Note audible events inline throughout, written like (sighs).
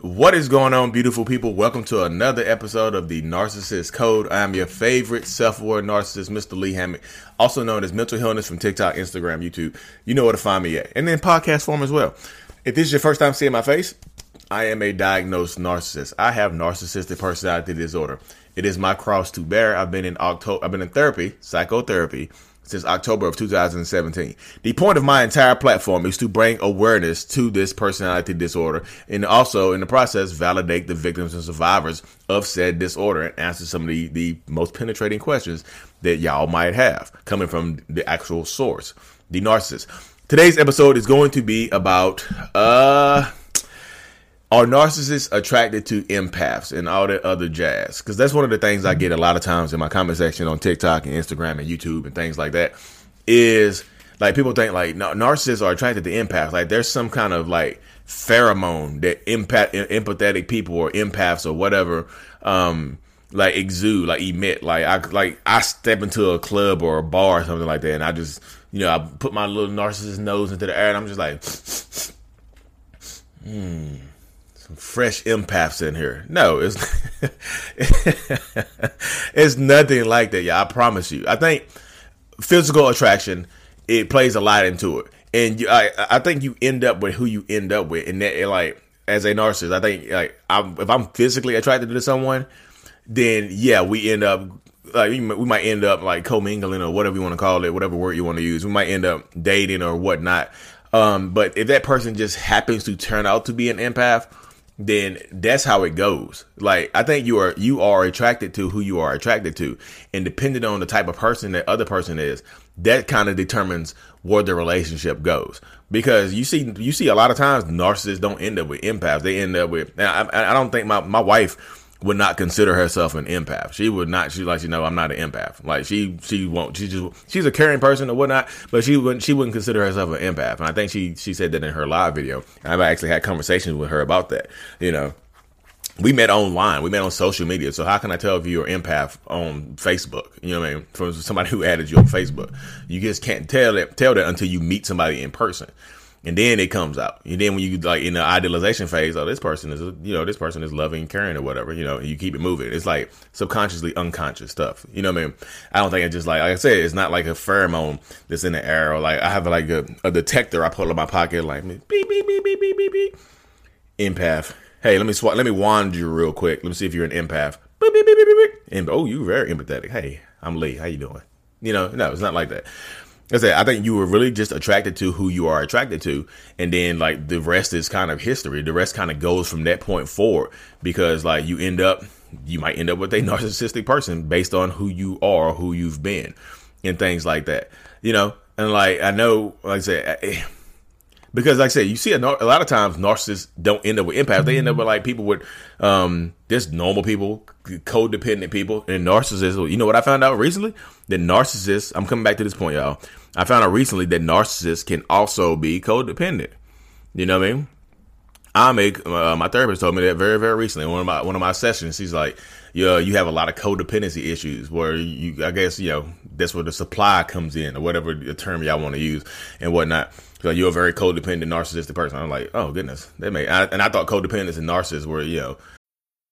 What is going on, beautiful people? Welcome to another episode of the Narcissist Code. I am your favorite self-aware narcissist, Mr. Lee Hammock, also known as Mental Healness from TikTok, Instagram, YouTube. You know where to find me at, and then podcast form as well. If this is your first time seeing my face, I am a diagnosed narcissist. I have narcissistic personality disorder. It is my cross to bear. I've been in October. I've been in therapy, psychotherapy, since October of 2017. The point of my entire platform is to bring awareness to this personality disorder and also in the process validate the victims and survivors of said disorder and answer some of the, the most penetrating questions that y'all might have coming from the actual source, the narcissist. Today's episode is going to be about uh are narcissists attracted to empaths and all that other jazz? Because that's one of the things I get a lot of times in my comment section on TikTok and Instagram and YouTube and things like that. Is like people think like narcissists are attracted to empaths. Like there's some kind of like pheromone that empath empathetic people or empaths or whatever um like exude, like emit. Like I like I step into a club or a bar or something like that, and I just you know I put my little narcissist nose into the air, and I'm just like, (sniffs) hmm some fresh empaths in here. No, it's (laughs) it's nothing like that. Yeah, I promise you. I think physical attraction it plays a lot into it, and you, I I think you end up with who you end up with, and that like as a narcissist, I think like I'm, if I'm physically attracted to someone, then yeah, we end up like we might end up like commingling or whatever you want to call it, whatever word you want to use. We might end up dating or whatnot. Um, but if that person just happens to turn out to be an empath, then that's how it goes. Like I think you are you are attracted to who you are attracted to, and depending on the type of person that other person is, that kind of determines where the relationship goes. Because you see you see a lot of times narcissists don't end up with empaths. They end up with. I, I don't think my my wife would not consider herself an empath. She would not. She like you know I'm not an empath. Like she she won't. She just she's a caring person or whatnot, but she wouldn't she wouldn't consider herself an empath. And I think she she said that in her live video. And I've actually had conversations with her about that. You know. We met online. We met on social media. So how can I tell if you're an empath on Facebook? You know what I mean? From somebody who added you on Facebook, you just can't tell that tell that until you meet somebody in person and then it comes out. And then when you like in the idealization phase, oh, this person is you know this person is loving, caring, or whatever. You know, you keep it moving. It's like subconsciously unconscious stuff. You know what I mean? I don't think it's just like like I said, it's not like a pheromone that's in the air or like I have like a, a detector I put in my pocket like beep beep beep beep beep beep beep. Empath. Hey, let me swat. Let me wand you real quick. Let me see if you're an empath. Beep, beep, beep, beep, beep. And oh, you very empathetic. Hey, I'm Lee. How you doing? You know, no, it's not like that. I said, I think you were really just attracted to who you are attracted to, and then like the rest is kind of history. The rest kind of goes from that point forward because like you end up, you might end up with a (laughs) narcissistic person based on who you are, who you've been, and things like that. You know, and like I know, like I said, eh, because like I said, you see a, a, lot of times narcissists don't end up with empaths. They end up with like people with um just normal people, codependent people, and narcissists. You know what I found out recently? That narcissists. I'm coming back to this point, y'all. I found out recently that narcissists can also be codependent. You know what I mean? I make uh, my therapist told me that very very recently. One of my one of my sessions, he's like, "Yeah, you have a lot of codependency issues where you, I guess, you know, that's where the supply comes in, or whatever the term y'all want to use and whatnot." So you're a very codependent, narcissistic person. I'm like, oh goodness, that may. I, and I thought codependence and narcissists were, you know,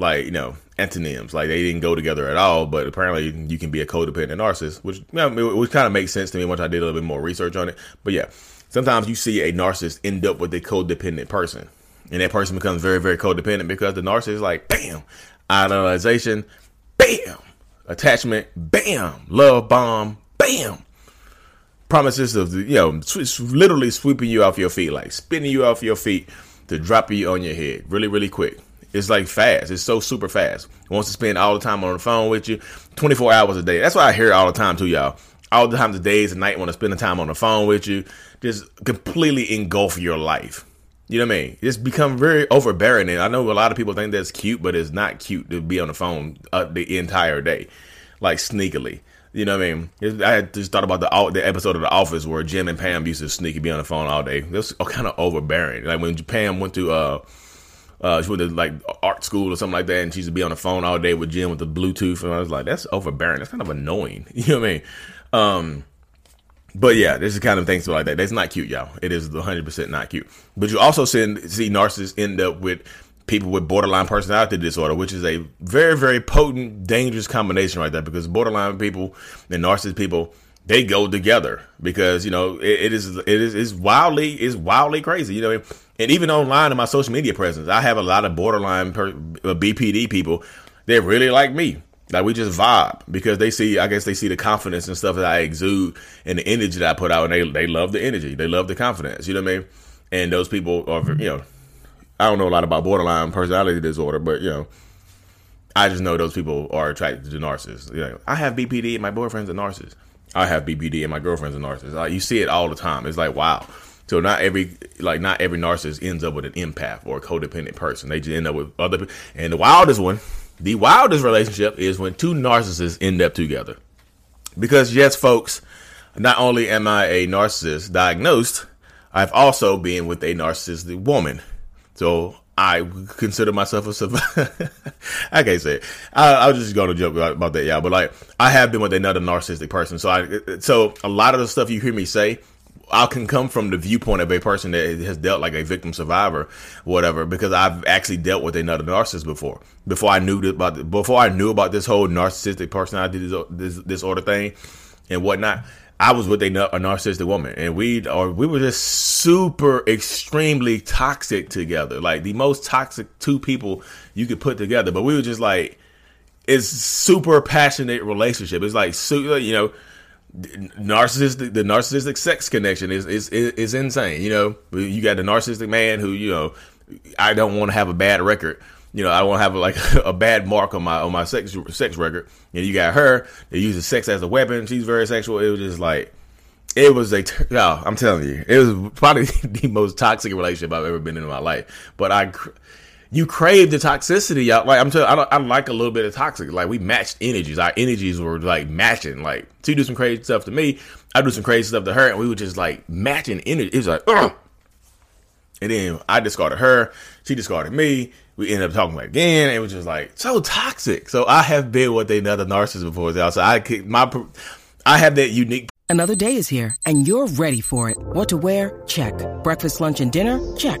like you know antonyms. Like they didn't go together at all but apparently you can be a codependent narcissist which you know, which kind of makes sense to me once i did a little bit more research on it. But yeah sometimes you see a narcissist end up with a codependent person and that person becomes very very codependent because the narcissist is like bam idolization bam attachment bam love bomb bam. Promises of you know literally sweeping you off your feet like spinning you off your feet to drop you on your head really really quick it's like fast. It's so super fast. It wants to spend all the time on the phone with you, 24 hours a day. That's why I hear all the time too, y'all. All the times, the days and night, want to spend the time on the phone with you, just completely engulf your life. You know what I mean? It's become very overbearing, and I know a lot of people think that's cute, but it's not cute to be on the phone uh, the entire day, like sneakily. You know what I mean? I just thought about the the episode of The Office where Jim and Pam used to sneaky be on the phone all day. That's kind of overbearing. Like when Pam went to uh, uh, she went to like art school or something like that, and she used to be on the phone all day with Jim with the Bluetooth, and I was like, that's overbearing. That's kind of annoying. (laughs) You know what I mean? Um, but yeah, there's the kind of things like that. That's not cute, y'all. It is 100% not cute. But you also see, see narcissists end up with people with borderline personality disorder, which is a very, very potent, dangerous combination right there because borderline people and narcissist people, they go together because, you know, it, it is, it is, it's wildly, it's wildly crazy, you know, and even online in my social media presence, I have a lot of borderline per, uh, BPD people. They're really like me. Like we just vibe because they see, I guess they see the confidence and stuff that I exude and the energy that I put out, and they they love the energy, they love the confidence. You know what I mean? And those people are, you know, I don't know a lot about borderline personality disorder, but you know, I just know those people are attracted to narcissists. You know, I have BPD and my boyfriend's a narcissist. I have BPD and my girlfriend's a narcissist. Like you see it all the time. It's like wow. So not every like not every narcissist ends up with an empath or a codependent person. They just end up with other. People. And the wildest one the wildest relationship is when two narcissists end up together. Because, yes, folks, not only am I a narcissist diagnosed, I've also been with a narcissistic woman. So I consider myself a survivor. (laughs) I can't say it. I, I was just going to joke about that, yeah. But like, I have been with another narcissistic person. So I, so a lot of the stuff you hear me say I can come from the viewpoint of a person that has dealt like a victim survivor, whatever, because I've actually dealt with another narcissist before. Before I knew about before I knew about this whole narcissistic personality disorder thing and whatnot, I was with a, a narcissistic woman, and we or we were just super extremely toxic together, like the most toxic two people you could put together. But we were just like, it's super passionate relationship. It's like, you know narcissistic the narcissistic sex connection is is is insane. You know, you got the narcissistic man who you know I don't want to have a bad record. You know, I want to have like (laughs) a bad mark on my on my sex sex record. And you got her that uses sex as a weapon. She's very sexual. It was just like it was a no. I'm telling you, it was probably (laughs) the most toxic relationship I've ever been in my life. But I you crave the toxicity. Like I'm telling, I, I like a little bit of toxic. Like we matched energies. Our energies were like matching. Like she do some crazy stuff to me, I do some crazy stuff to her, and we were just like matching energy. It was like, Ugh! and then I discarded her. She discarded me. We ended up talking about again. It was just like so toxic. So I have been with another narcissist before. So I could my I have that unique. Another day is here, and you're ready for it. What to wear? Check. Breakfast, lunch, and dinner? Check.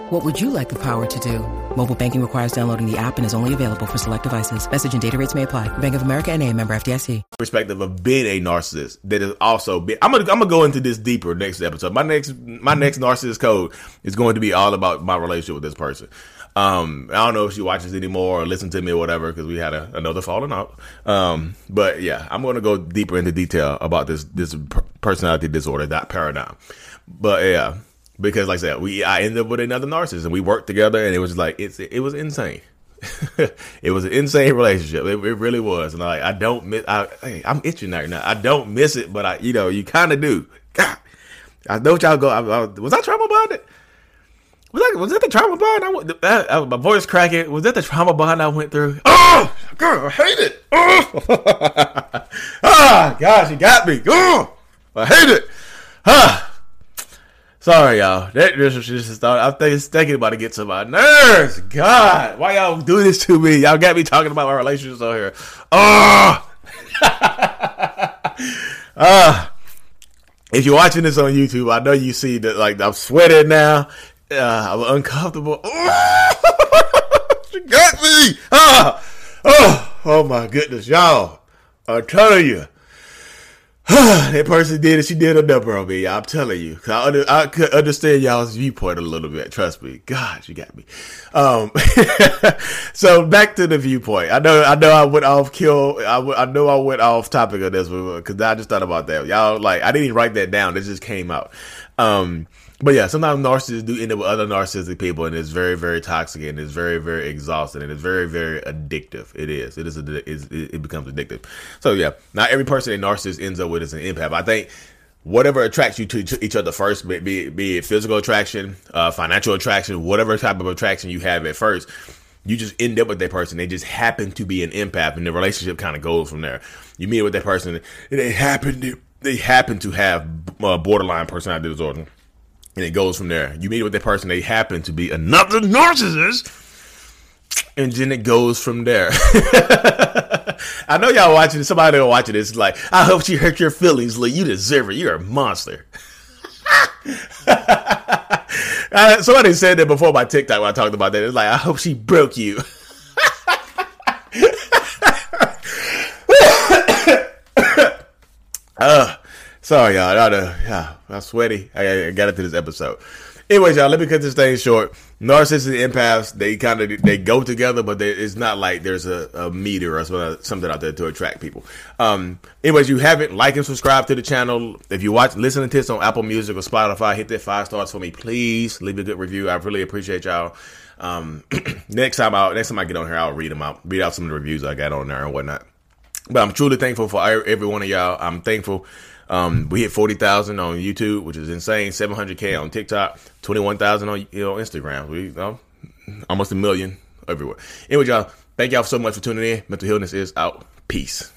What would you like the power to do? Mobile banking requires downloading the app and is only available for select devices. Message and data rates may apply. Bank of America and a member FDIC. Perspective of being a narcissist that is also been, I'm gonna I'm gonna go into this deeper next episode. My next my next narcissist code is going to be all about my relationship with this person. Um, I don't know if she watches anymore or listen to me or whatever because we had a, another falling out. Um, but yeah, I'm going to go deeper into detail about this this personality disorder, that paradigm. But yeah, because like I said, we I ended up with another narcissist and we worked together and it was like it's it was insane. (laughs) it was an insane relationship. It, it really was, and I I don't miss. I hey, I'm itching right now. I don't miss it, but I you know you kind of do. God, I know what y'all go. I, I, was I trauma bonded? Was that was that the trauma bond? I. That, I, my voice cracking. Was that the trauma bond I went through? Oh, girl, I hate it. Oh, (laughs) ah, gosh, you got me. Oh, I hate it. Ah. Sorry, y'all. That just just thought I think thinking, thinking about to get to my nerves. God, why y'all do this to me? Y'all got me talking about my relationships out here. (laughs) Ah. if you're watching this on YouTube, I know you see that like I'm sweating now. Uh, I'm uncomfortable. (laughs) she got me. Ah, oh, oh my goodness, y'all. I'm telling you. (sighs) that person did it. She did a number on me. I'm telling you. I, under, I could understand y'all's viewpoint a little bit. Trust me. God, you got me. Um, (laughs) so back to the viewpoint. I know, I know I went off kill. I, I know I went off topic of this because I just thought about that. Y'all like, I didn't even write that down. It just came out. Um, but yeah, sometimes narcissists do end up with other narcissistic people, and it's very, very toxic, and it's very, very exhausting, and it's very, very addictive. It is. It is. A, it becomes addictive. So yeah, not every person a narcissist ends up with is an empath. I think whatever attracts you to each other first, be, be, be it physical attraction, uh, financial attraction, whatever type of attraction you have at first, you just end up with that person. They just happen to be an empath, and the relationship kind of goes from there. You meet with that person, and they happen to they happen to have uh, borderline personality disorder, and it goes from there. You meet with that person, they happen to be another narcissist, and then it goes from there. (laughs) I know y'all watching. Somebody watching this like, I hope she hurt your feelings, Lee. You deserve it. You're a monster. (laughs) uh, somebody said that before my TikTok when I talked about that. It's like, I hope she broke you. (laughs) uh, sorry, y'all. I, uh, I'm sweaty. I, I got into this episode. Anyways, y'all, let me cut this thing short. Narcissists and empaths, they kind of they go together, but they, it's not like there's a, a meter or something out there to attract people. Um, anyways, you haven't like and subscribe to the channel. If you watch, listening to this on Apple Music or Spotify, hit that five stars for me, please. Leave a good review. I really appreciate y'all. Um, (clears throat) next time out, next time I get on here, I'll read them out, read out some of the reviews I got on there and whatnot. But I'm truly thankful for every one of y'all. I'm thankful um, we hit 40,000 on YouTube, which is insane. 700K on TikTok, 21,000 on you know, Instagram. We you know, almost a million everywhere. Anyway, y'all, thank y'all so much for tuning in. Mental Healness is out. Peace.